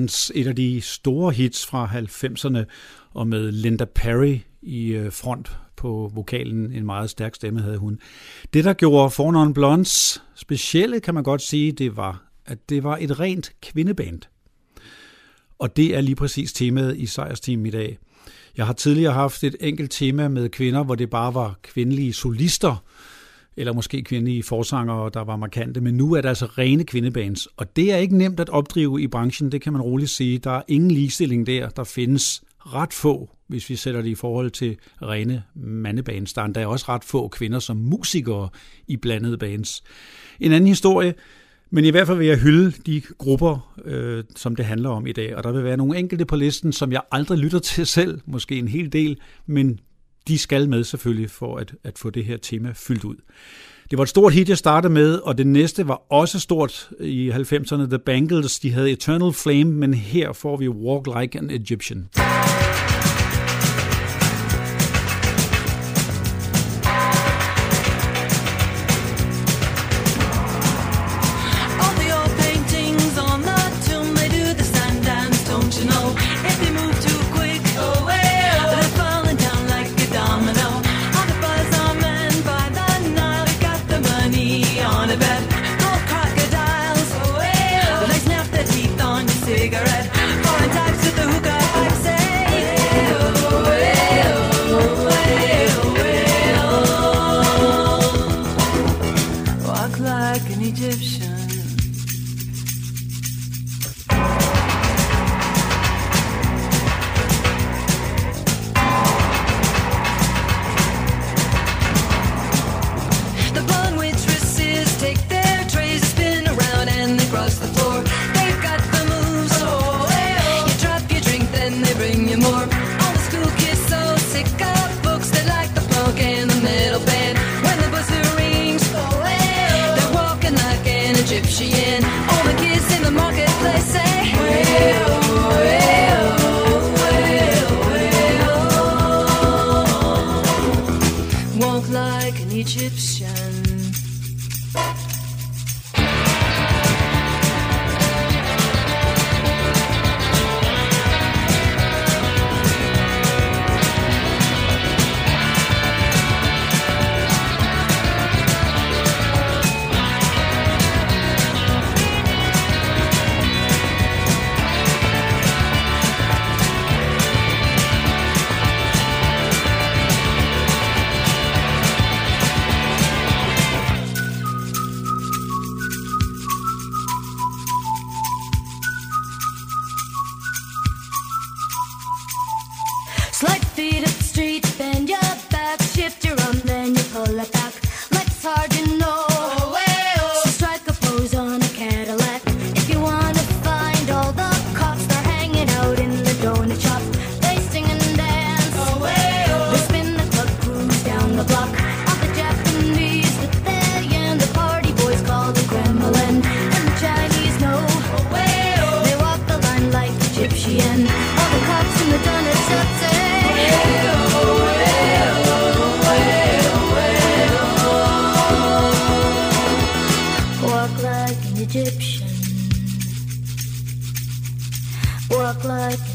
Non et af de store hits fra 90'erne, og med Linda Perry i øh, front på vokalen. En meget stærk stemme havde hun. Det, der gjorde Four Blondes specielle, kan man godt sige, det var, at det var et rent kvindeband. Og det er lige præcis temaet i Sejrsteam i dag. Jeg har tidligere haft et enkelt tema med kvinder, hvor det bare var kvindelige solister, eller måske kvindelige forsangere, der var markante, men nu er der altså rene kvindebands, og det er ikke nemt at opdrive i branchen, det kan man roligt sige. Der er ingen ligestilling der, der findes ret få, hvis vi sætter det i forhold til rene mandebands. Der er endda også ret få kvinder som musikere i blandede bands. En anden historie, men i hvert fald vil jeg hylde de grupper, øh, som det handler om i dag, og der vil være nogle enkelte på listen, som jeg aldrig lytter til selv, måske en hel del, men de skal med selvfølgelig for at, at få det her tema fyldt ud. Det var et stort hit, jeg startede med, og det næste var også stort i 90'erne. The Bangles, de havde Eternal Flame, men her får vi Walk Like an Egyptian.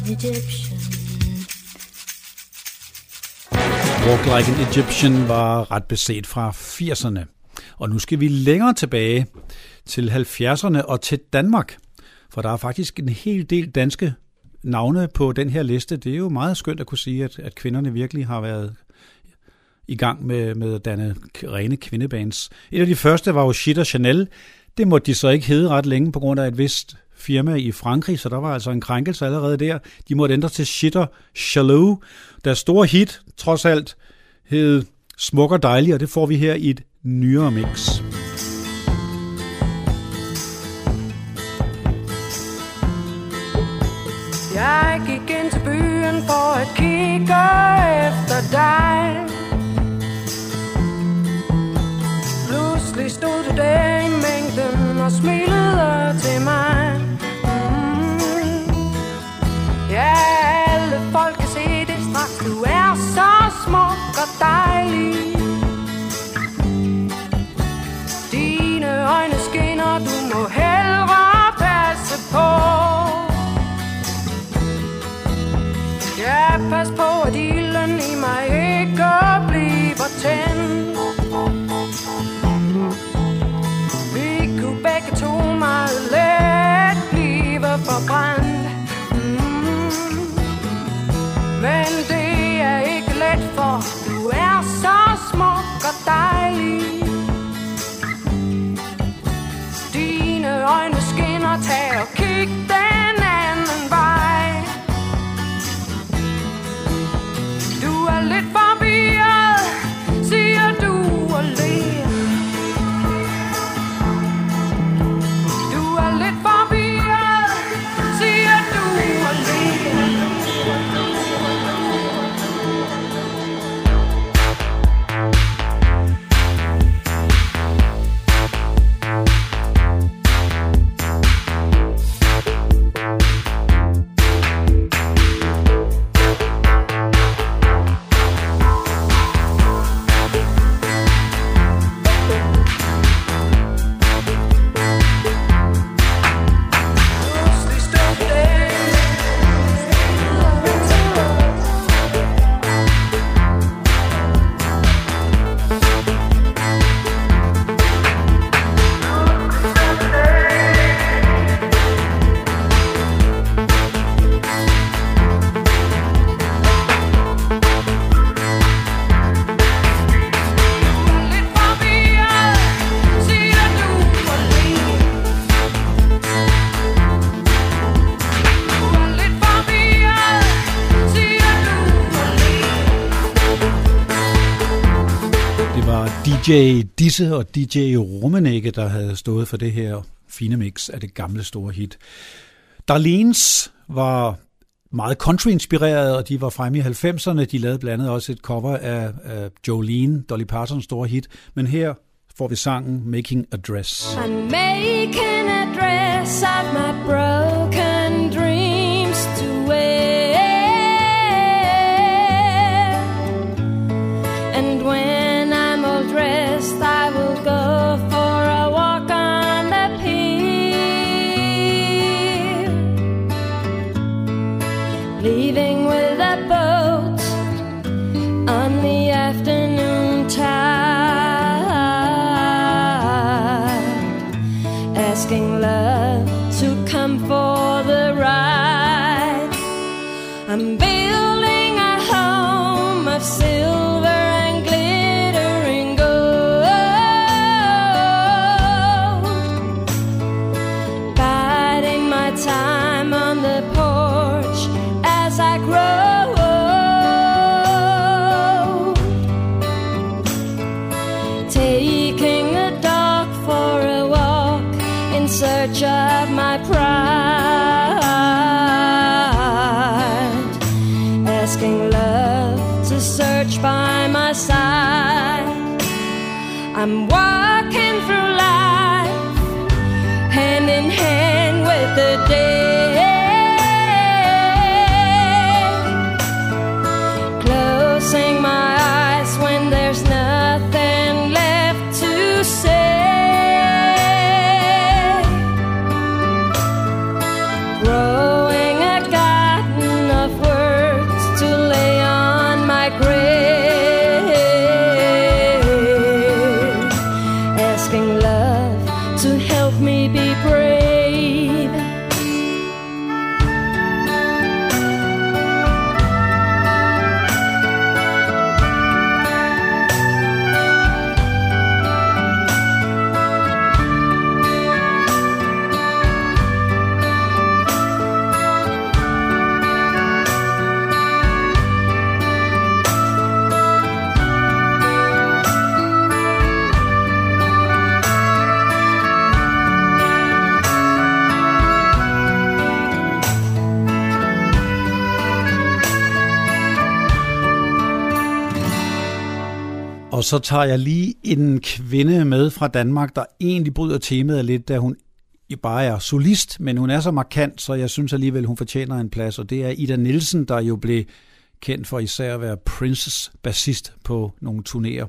Egyptian. Walk Like an Egyptian var ret beset fra 80'erne. Og nu skal vi længere tilbage til 70'erne og til Danmark. For der er faktisk en hel del danske navne på den her liste. Det er jo meget skønt at kunne sige, at, at kvinderne virkelig har været i gang med, med at danne rene kvindebands. Et af de første var jo Shit og Chanel. Det måtte de så ikke hedde ret længe på grund af et vist firma i Frankrig, så der var altså en krænkelse allerede der. De måtte ændre til Shitter Shallow. Deres store hit, trods alt, hed Smuk og Dejlig, og det får vi her i et nyere mix. Jeg gik ind til byen for at kigge efter dig Pludselig stod du der i mængden og smilede til mig dejlig Dine øjne skinner, du må hellere passe på Ja, pas på, at ilden i mig ikke bliver tændt. Vi kunne begge to meget let blive forbrændt. Mm. Men det er ikke let, for du er så smuk og dejlig. Dine øjne skinner, tag og kig dem DJ Disse og DJ Rummenække, der havde stået for det her fine mix af det gamle store hit. Darlenes var meget country-inspireret, og de var fremme i 90'erne. De lavede blandt andet også et cover af, af Jolene, Dolly Partons store hit. Men her får vi sangen Making a Dress. I'm making breathing så tager jeg lige en kvinde med fra Danmark, der egentlig bryder temaet lidt, da hun bare er solist, men hun er så markant, så jeg synes alligevel, hun fortjener en plads, og det er Ida Nielsen, der jo blev kendt for især at være Princess bassist på nogle turnéer.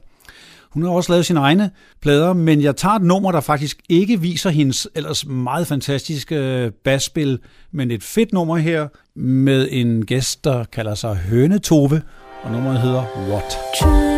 Hun har også lavet sine egne plader, men jeg tager et nummer, der faktisk ikke viser hendes ellers meget fantastiske øh, basspil, men et fedt nummer her med en gæst, der kalder sig Hønetove, og nummeret hedder What? Try.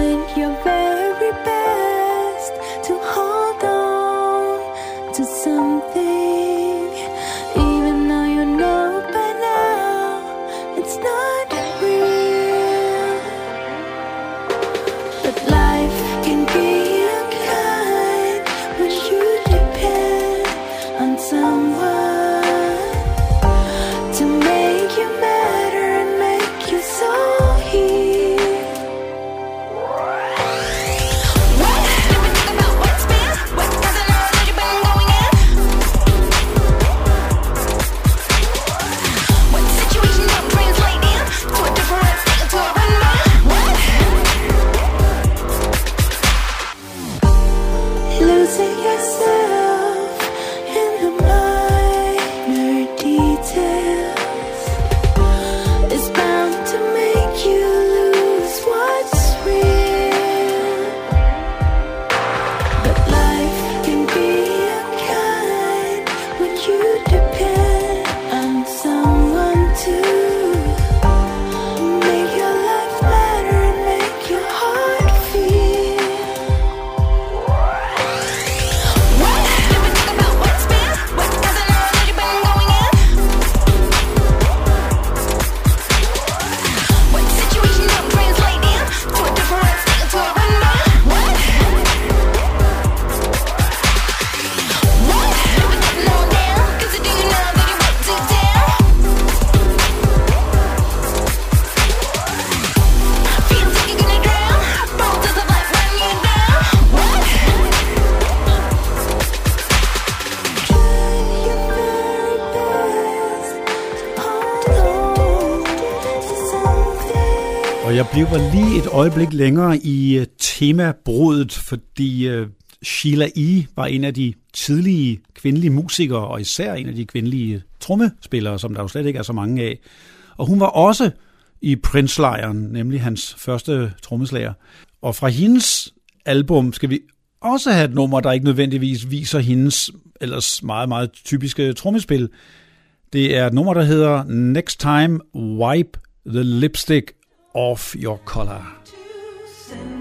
Øjeblik længere i øh, temabrudet, fordi øh, Sheila E. var en af de tidlige kvindelige musikere, og især en af de kvindelige trommespillere, som der jo slet ikke er så mange af. Og hun var også i Prince-lejren, nemlig hans første trommeslager. Og fra hendes album skal vi også have et nummer, der ikke nødvendigvis viser hendes ellers meget, meget typiske trommespil. Det er et nummer, der hedder Next Time Wipe the Lipstick Off Your Collar. Send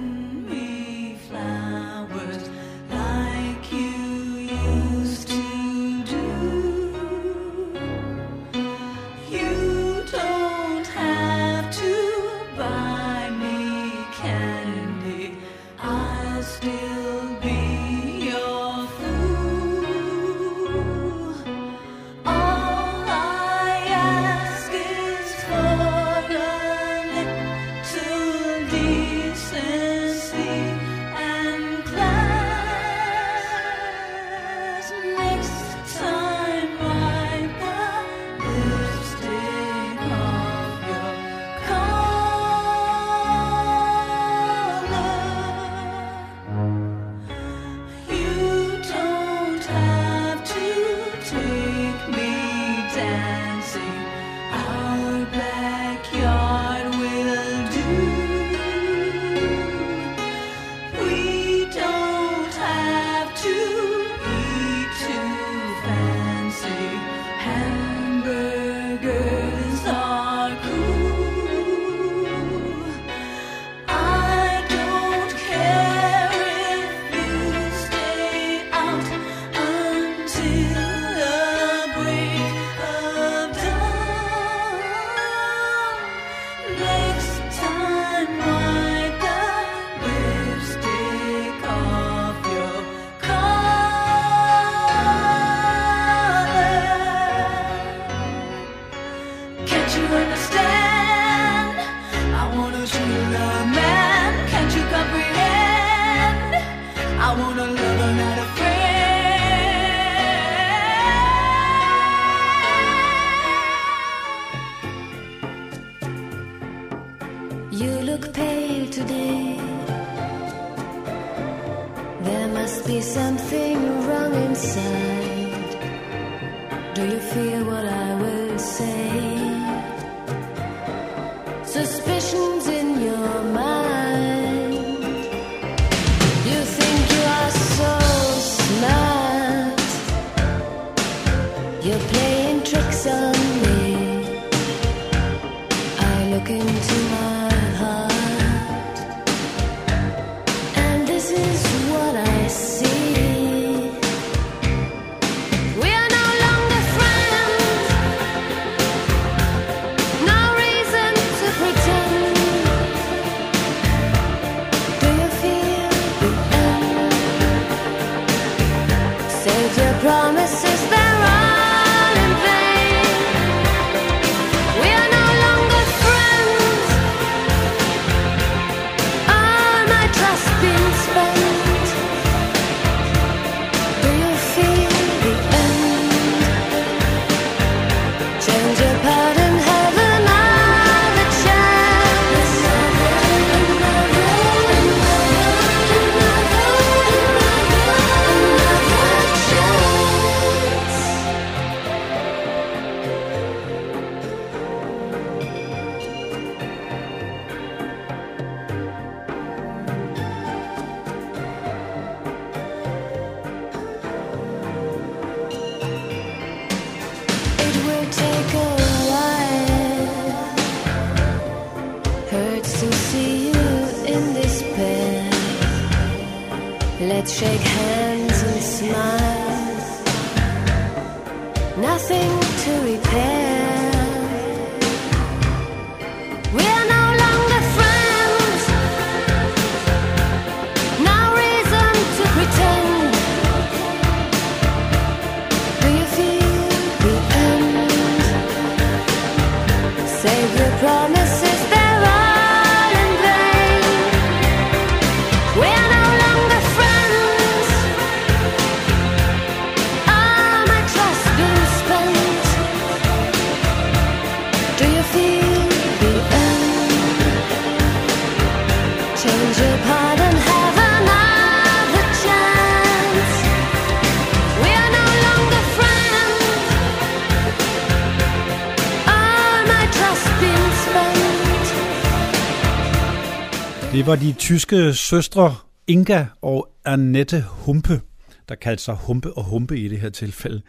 Det var de tyske søstre Inga og Annette Humpe, der kaldte sig Humpe og Humpe i det her tilfælde.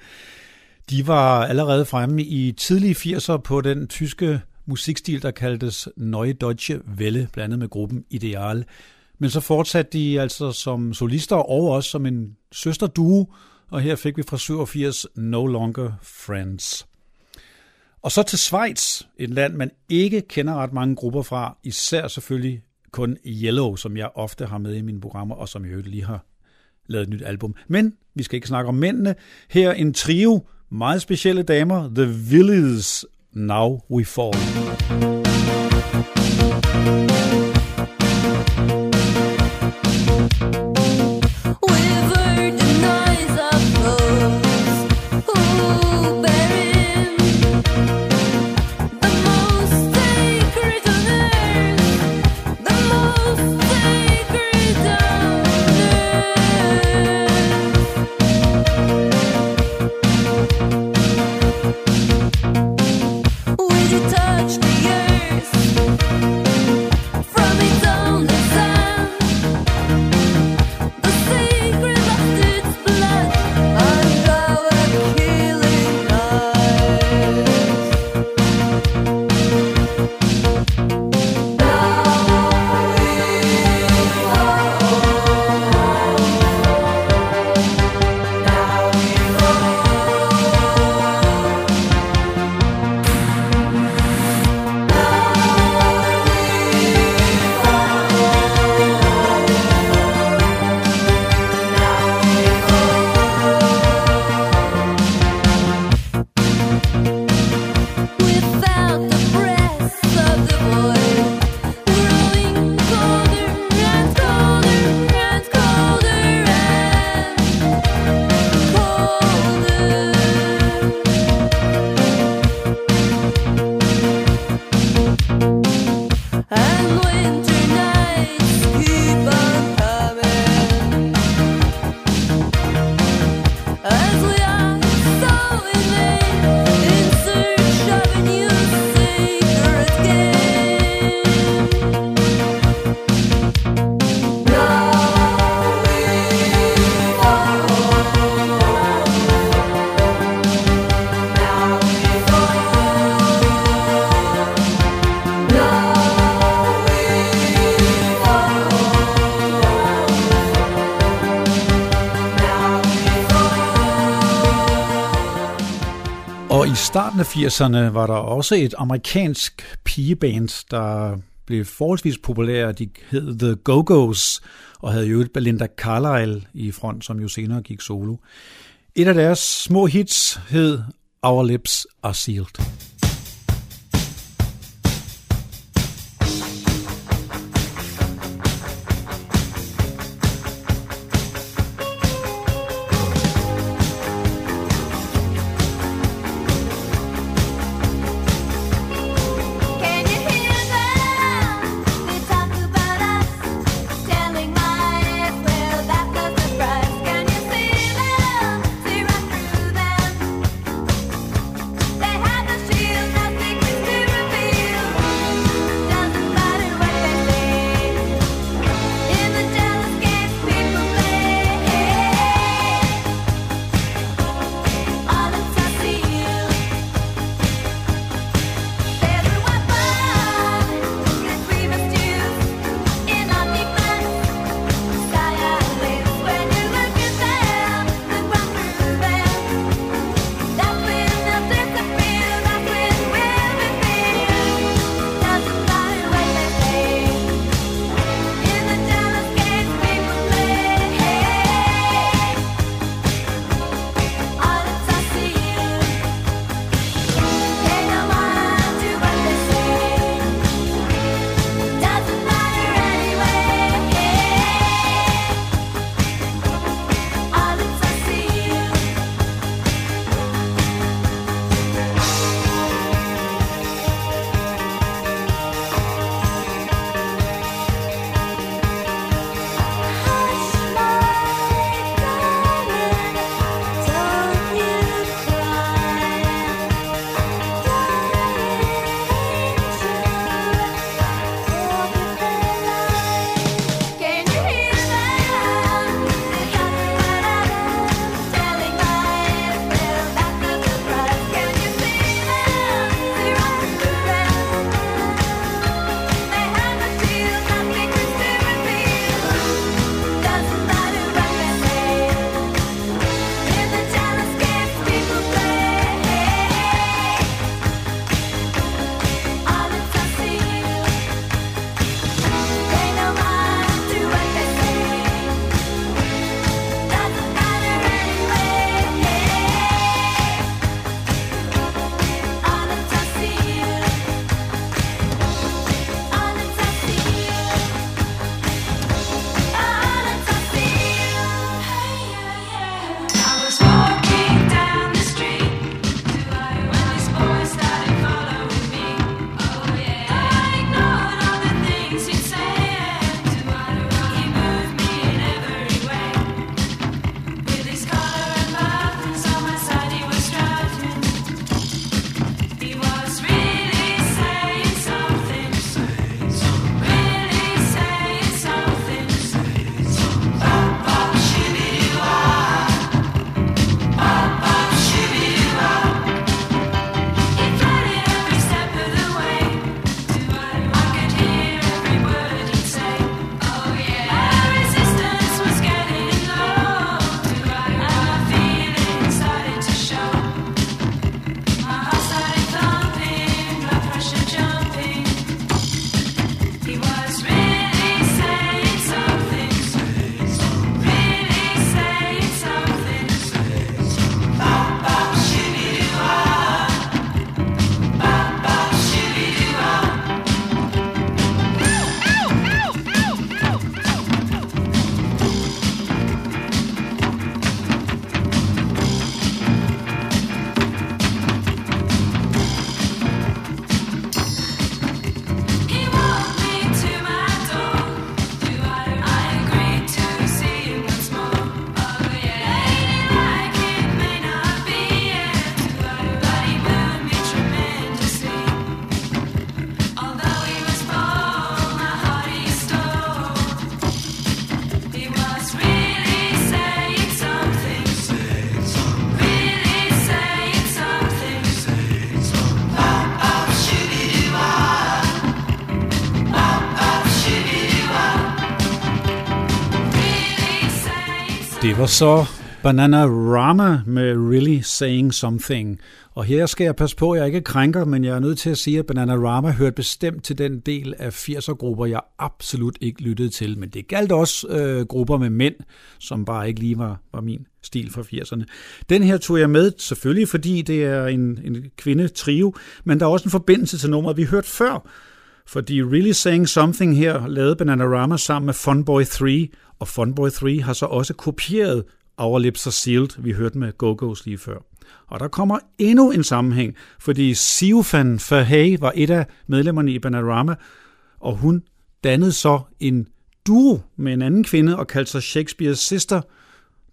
De var allerede fremme i tidlige 80'er på den tyske musikstil, der kaldtes Neue Deutsche Welle, blandet med gruppen Ideal. Men så fortsatte de altså som solister og også som en søsterduo, og her fik vi fra 87 No Longer Friends. Og så til Schweiz, et land, man ikke kender ret mange grupper fra, især selvfølgelig kun Yellow, som jeg ofte har med i mine programmer, og som jeg øvrigt lige har lavet et nyt album. Men vi skal ikke snakke om mændene. Her en trio, meget specielle damer, The Villies, Now We Fall. 1988'erne var der også et amerikansk pigeband, der blev forholdsvis populære. De hed The Go-Go's og havde jo et Belinda Carlisle i front, som jo senere gik solo. Et af deres små hits hed Our Lips Are Sealed. var så Banana Rama med Really Saying Something. Og her skal jeg passe på, at jeg ikke krænker, men jeg er nødt til at sige, at Banana Rama hørte bestemt til den del af 80'er-grupper, jeg absolut ikke lyttede til. Men det galt også øh, grupper med mænd, som bare ikke lige var, var min stil fra 80'erne. Den her tog jeg med, selvfølgelig fordi det er en, en kvindetrio, men der er også en forbindelse til nummeret, vi hørte før, fordi Really Saying Something her lavede Bananarama sammen med Funboy 3, og Funboy 3 har så også kopieret Our Lips Are Sealed, vi hørte med Go-Go's lige før. Og der kommer endnu en sammenhæng, fordi Siofan Fahey var et af medlemmerne i Bananarama, og hun dannede så en duo med en anden kvinde og kaldte sig Shakespeare's Sister.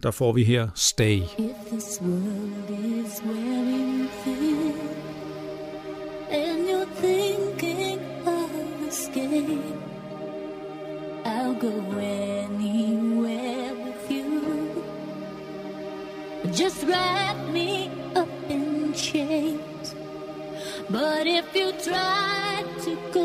Der får vi her Stay. If this world is wearing thin go anywhere with you. Just wrap me up in chains. But if you try to go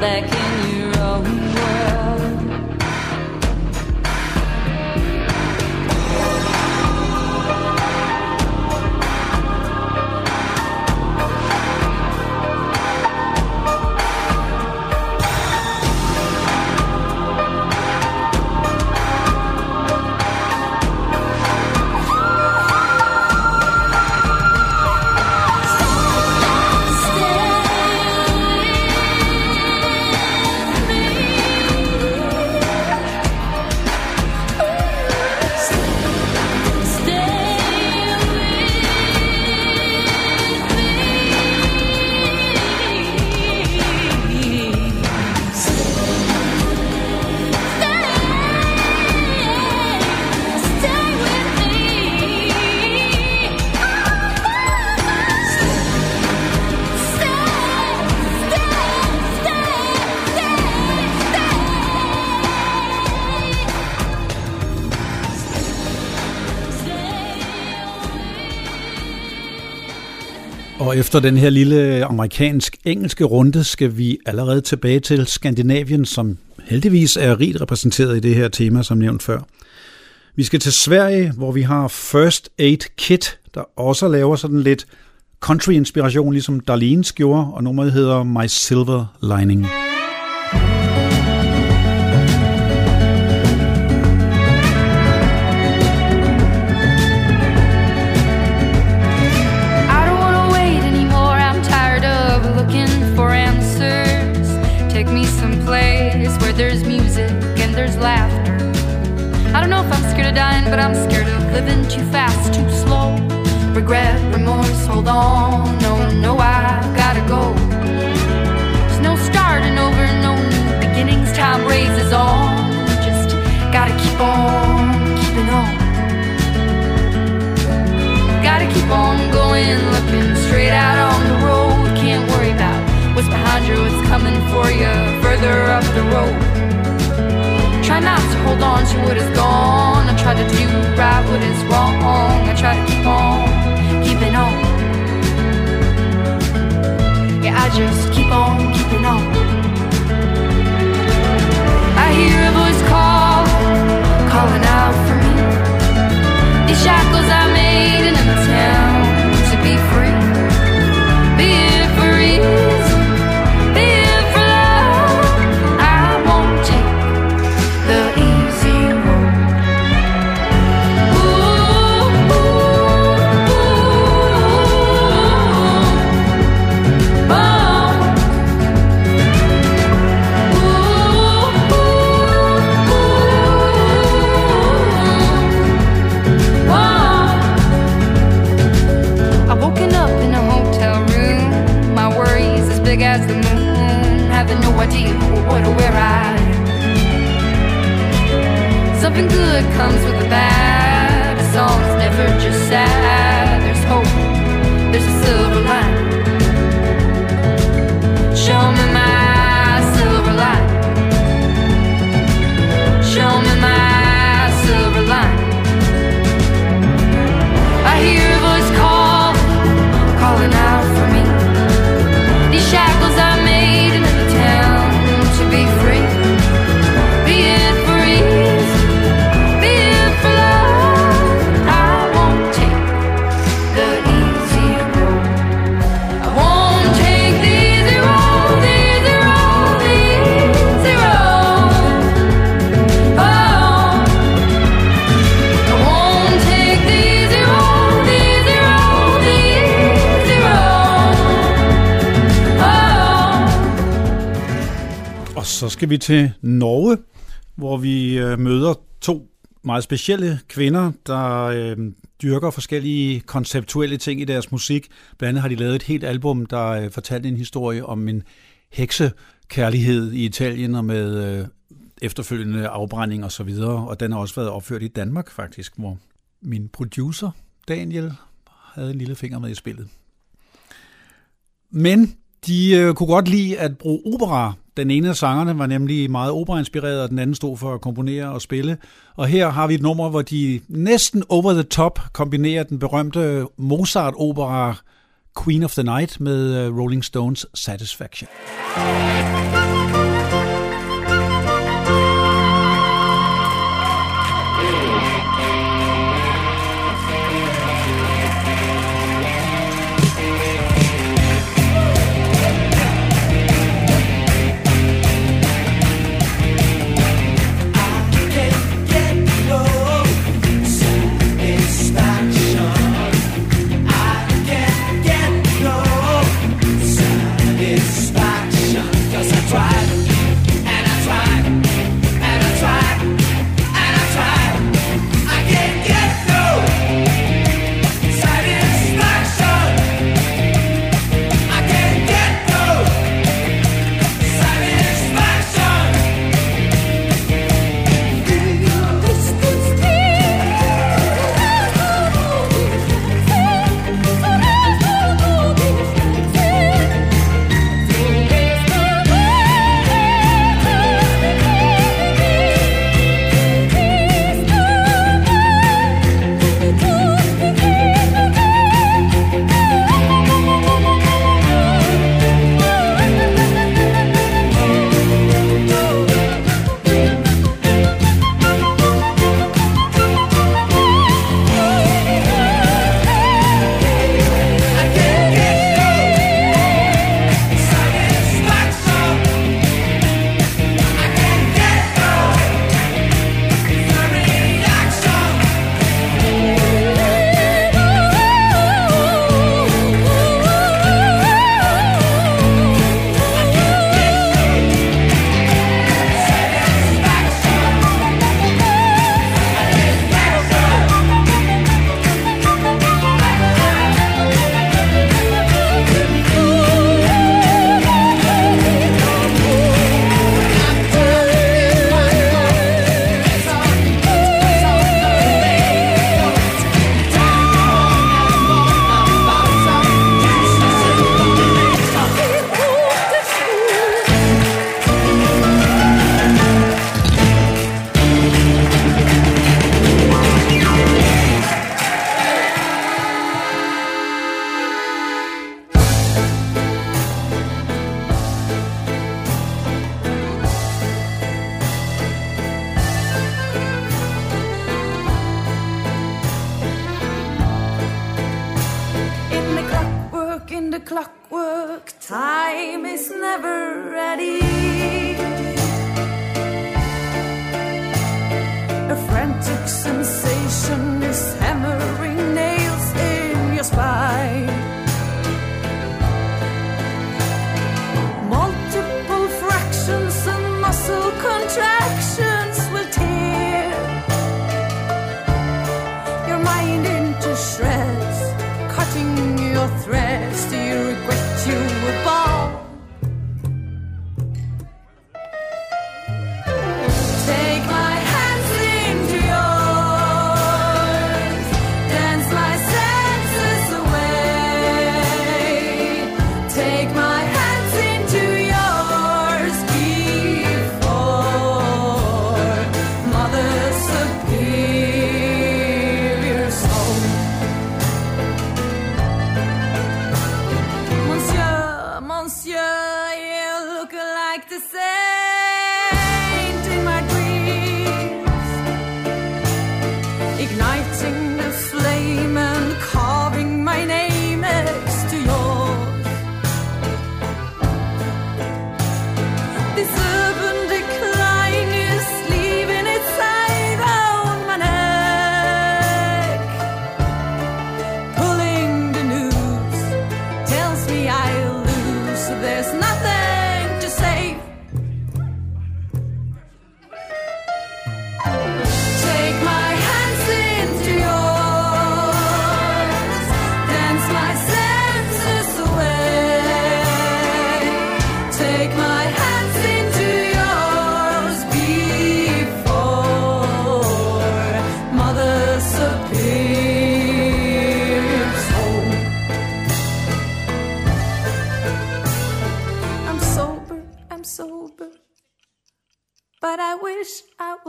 back efter den her lille amerikansk-engelske runde, skal vi allerede tilbage til Skandinavien, som heldigvis er rigt repræsenteret i det her tema, som nævnt før. Vi skal til Sverige, hvor vi har First Aid Kit, der også laver sådan lidt country-inspiration, ligesom Darlene's gjorde, og nummeret hedder My Silver Lining. I'm scared of living too fast, too slow. regret, remorse, hold on. No, no, I gotta go. There's no starting over, no new beginnings. Time raises on. Just gotta keep on keeping on. Gotta keep on going, looking straight out on the road. Can't worry about what's behind you, what's coming for you further up the road. Hold on to what is gone. I try to do right what is wrong. I try to keep on keeping on. Yeah, I just keep on keeping on. I hear a voice call, calling out for me. These shackles I made in a town to be free. Be it big as the moon. Having no idea what or where I am. Something good comes with the bad. A song's never just sad. There's hope. There's a silver line. Show me my silver line. Show me my silver line. I hear a voice call, shack skal vi til Norge, hvor vi øh, møder to meget specielle kvinder, der øh, dyrker forskellige konceptuelle ting i deres musik. Blandt andet har de lavet et helt album, der øh, fortalte en historie om en heksekærlighed i Italien og med øh, efterfølgende afbrænding og så videre. Og den har også været opført i Danmark faktisk, hvor min producer Daniel havde en lille finger med i spillet. Men de øh, kunne godt lide at bruge opera. Den ene af sangerne var nemlig meget operainspireret, og den anden stod for at komponere og spille. Og her har vi et nummer, hvor de næsten over the top kombinerer den berømte Mozart-opera Queen of the Night med øh, Rolling Stones Satisfaction. Like the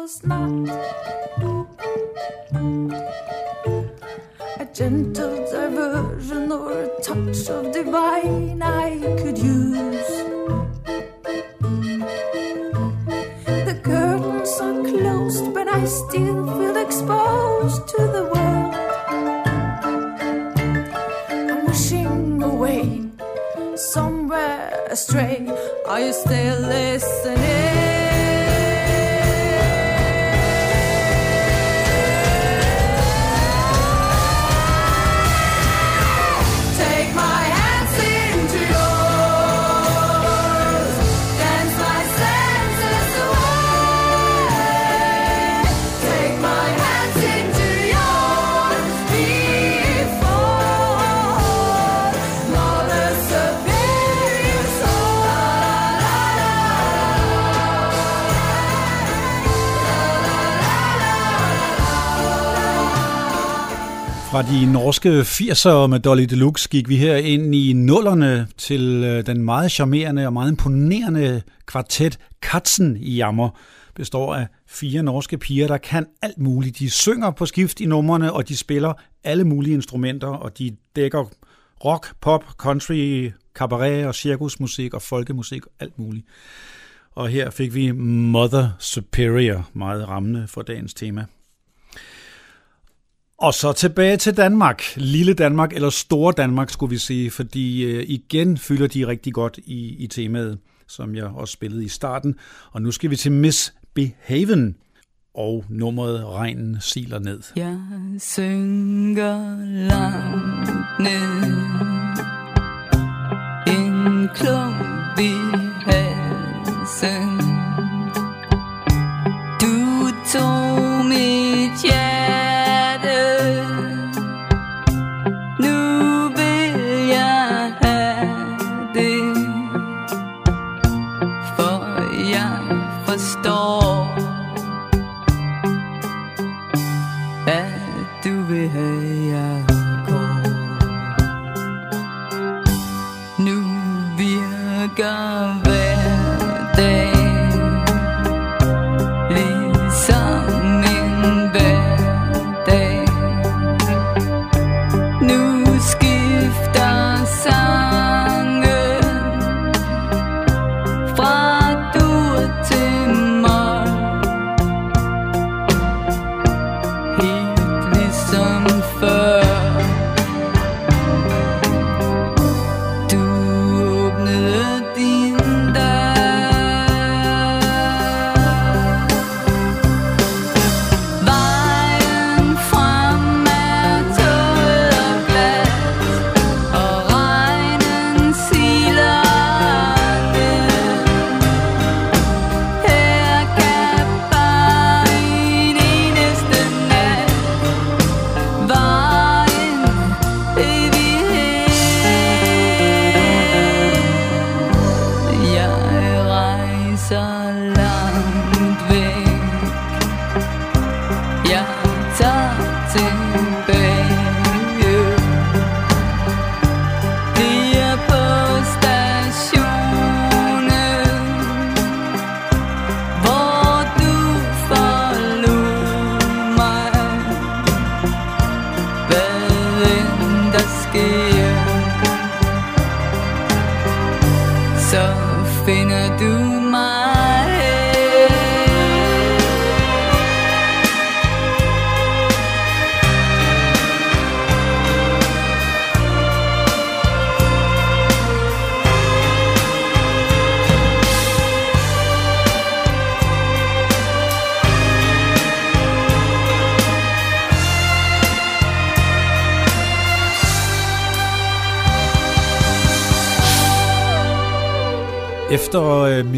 was not. A gentle Fra de norske 80'ere med Dolly Deluxe gik vi her ind i nullerne til øh, den meget charmerende og meget imponerende kvartet Katzen i Jammer. Består af fire norske piger, der kan alt muligt. De synger på skift i numrene, og de spiller alle mulige instrumenter, og de dækker rock, pop, country, cabaret og cirkusmusik og folkemusik og alt muligt. Og her fik vi Mother Superior, meget rammende for dagens tema. Og så tilbage til Danmark. Lille Danmark, eller Store Danmark, skulle vi sige, fordi øh, igen fylder de rigtig godt i, i temaet, som jeg også spillede i starten. Og nu skal vi til Miss Behaven, og nummeret Regnen siler ned. Jeg synker langt ned En klump i halsen Du tog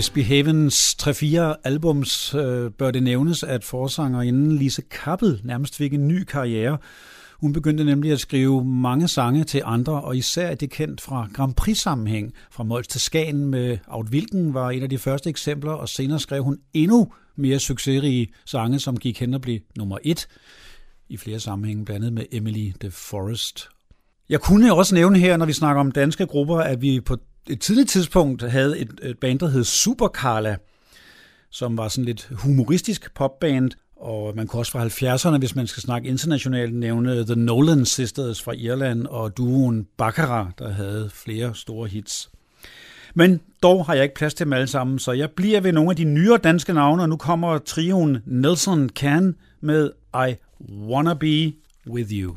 Misbehavens 3-4 albums øh, bør det nævnes, at forsangerinden Lise Kappel nærmest fik en ny karriere. Hun begyndte nemlig at skrive mange sange til andre, og især er det kendt fra Grand Prix-sammenhæng. Fra Mols til Skagen med Aut Wilken var et af de første eksempler, og senere skrev hun endnu mere succesrige sange, som gik hen og blev nummer et i flere sammenhænge, blandt andet med Emily de Forest. Jeg kunne også nævne her, når vi snakker om danske grupper, at vi på et tidligt tidspunkt havde et, et band, der hed Super Carla, som var sådan lidt humoristisk popband, og man kunne også fra 70'erne, hvis man skal snakke internationalt, nævne The Nolan Sisters fra Irland og duoen Baccarat, der havde flere store hits. Men dog har jeg ikke plads til dem alle sammen, så jeg bliver ved nogle af de nyere danske navne, og nu kommer trioen Nelson Can med I Wanna Be With You.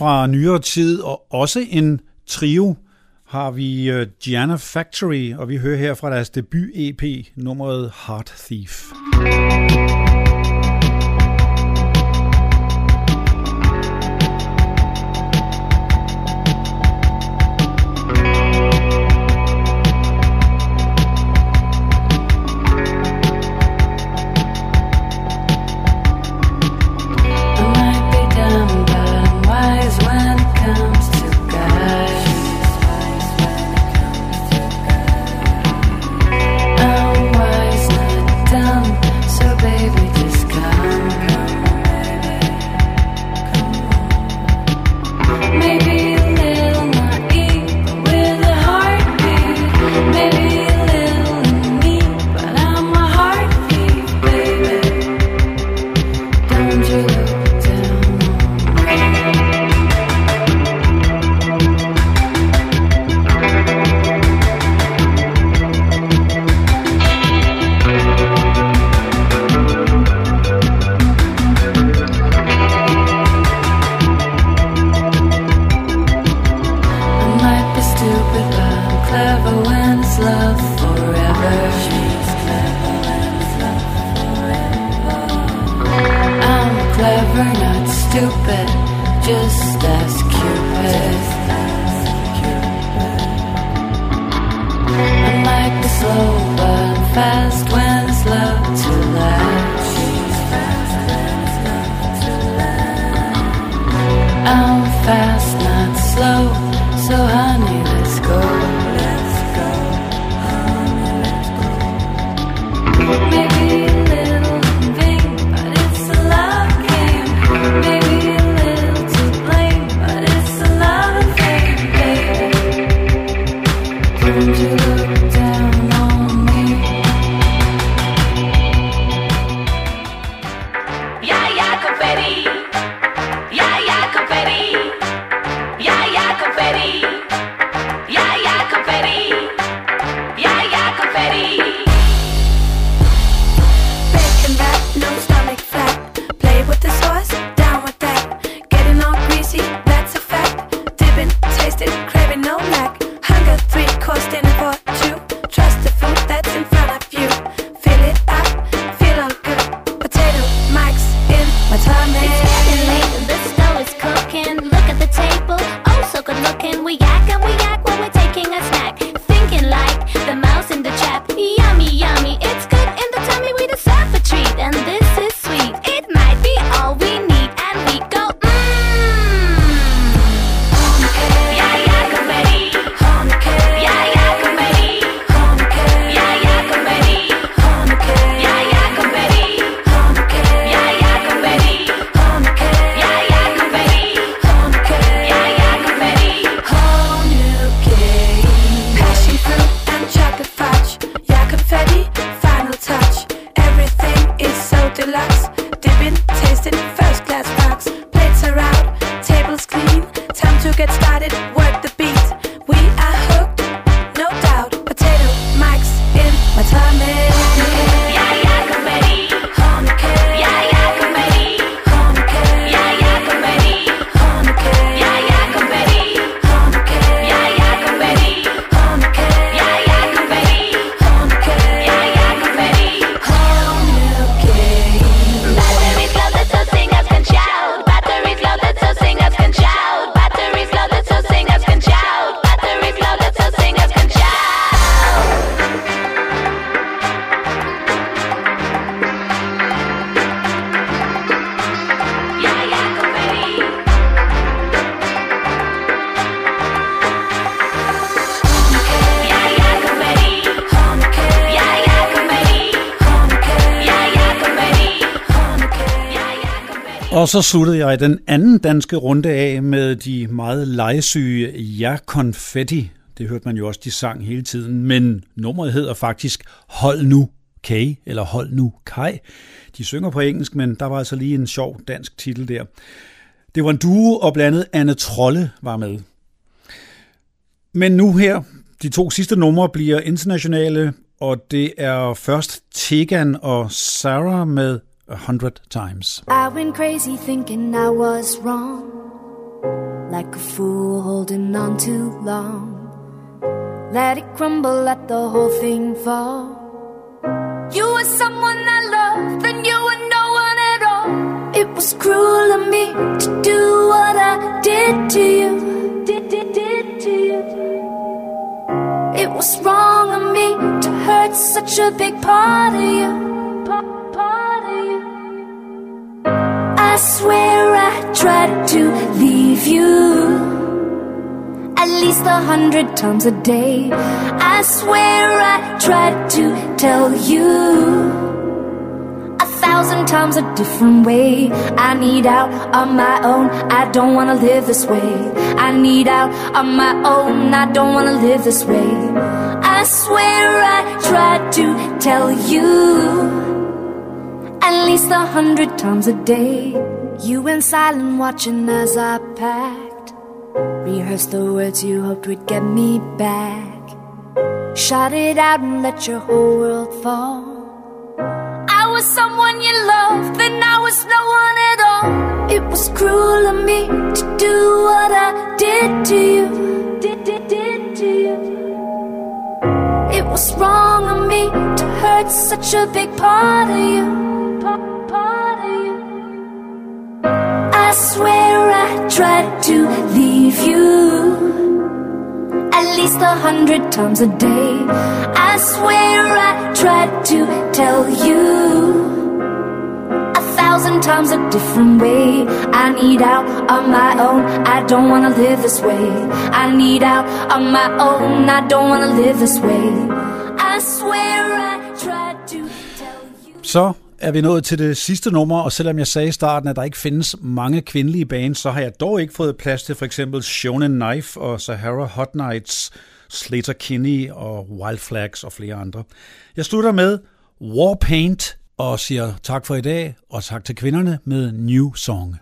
Fra nyere tid, og også en trio, har vi øh, Gianna Factory, og vi hører her fra deres debut-EP, nummeret Heart Thief. Og så sluttede jeg den anden danske runde af med de meget legesyge Ja Confetti. Det hørte man jo også, de sang hele tiden, men nummeret hedder faktisk Hold nu Kay, eller Hold nu Kai. De synger på engelsk, men der var altså lige en sjov dansk titel der. Det var en duo, og blandt andet Anne Trolle var med. Men nu her, de to sidste numre bliver internationale, og det er først Tegan og Sarah med A Hundred Times. I went crazy thinking I was wrong. Like a fool holding on too long. Let it crumble, let the whole thing fall. You were someone I loved, then you were no one at all. It was cruel of me to do what I did to you. Did, did, did to you. It was wrong of me to hurt such a big part of you. Swear I tried to leave you at least a hundred times a day. I swear I tried to tell you a thousand times a different way. I need out on my own. I don't wanna live this way. I need out on my own. I don't wanna live this way. I swear I tried to tell you at least a hundred times a day. You went silent watching as I packed. Rehearsed the words you hoped would get me back. Shot it out and let your whole world fall. I was someone you loved, then I was no one at all. It was cruel of me to do what I did to you. Did, did, did to you. It was wrong of me to hurt such a big part of you. Tried to leave you at least a hundred times a day. I swear I tried to tell you a thousand times a different way. I need out on my own. I don't wanna live this way. I need out on my own. I don't wanna live this way. I swear I tried to tell you. Så er vi nået til det sidste nummer, og selvom jeg sagde i starten, at der ikke findes mange kvindelige bands, så har jeg dog ikke fået plads til for eksempel Shonen Knife og Sahara Hot Nights, Slater Kinney og Wild Flags og flere andre. Jeg slutter med Warpaint og siger tak for i dag, og tak til kvinderne med New Song.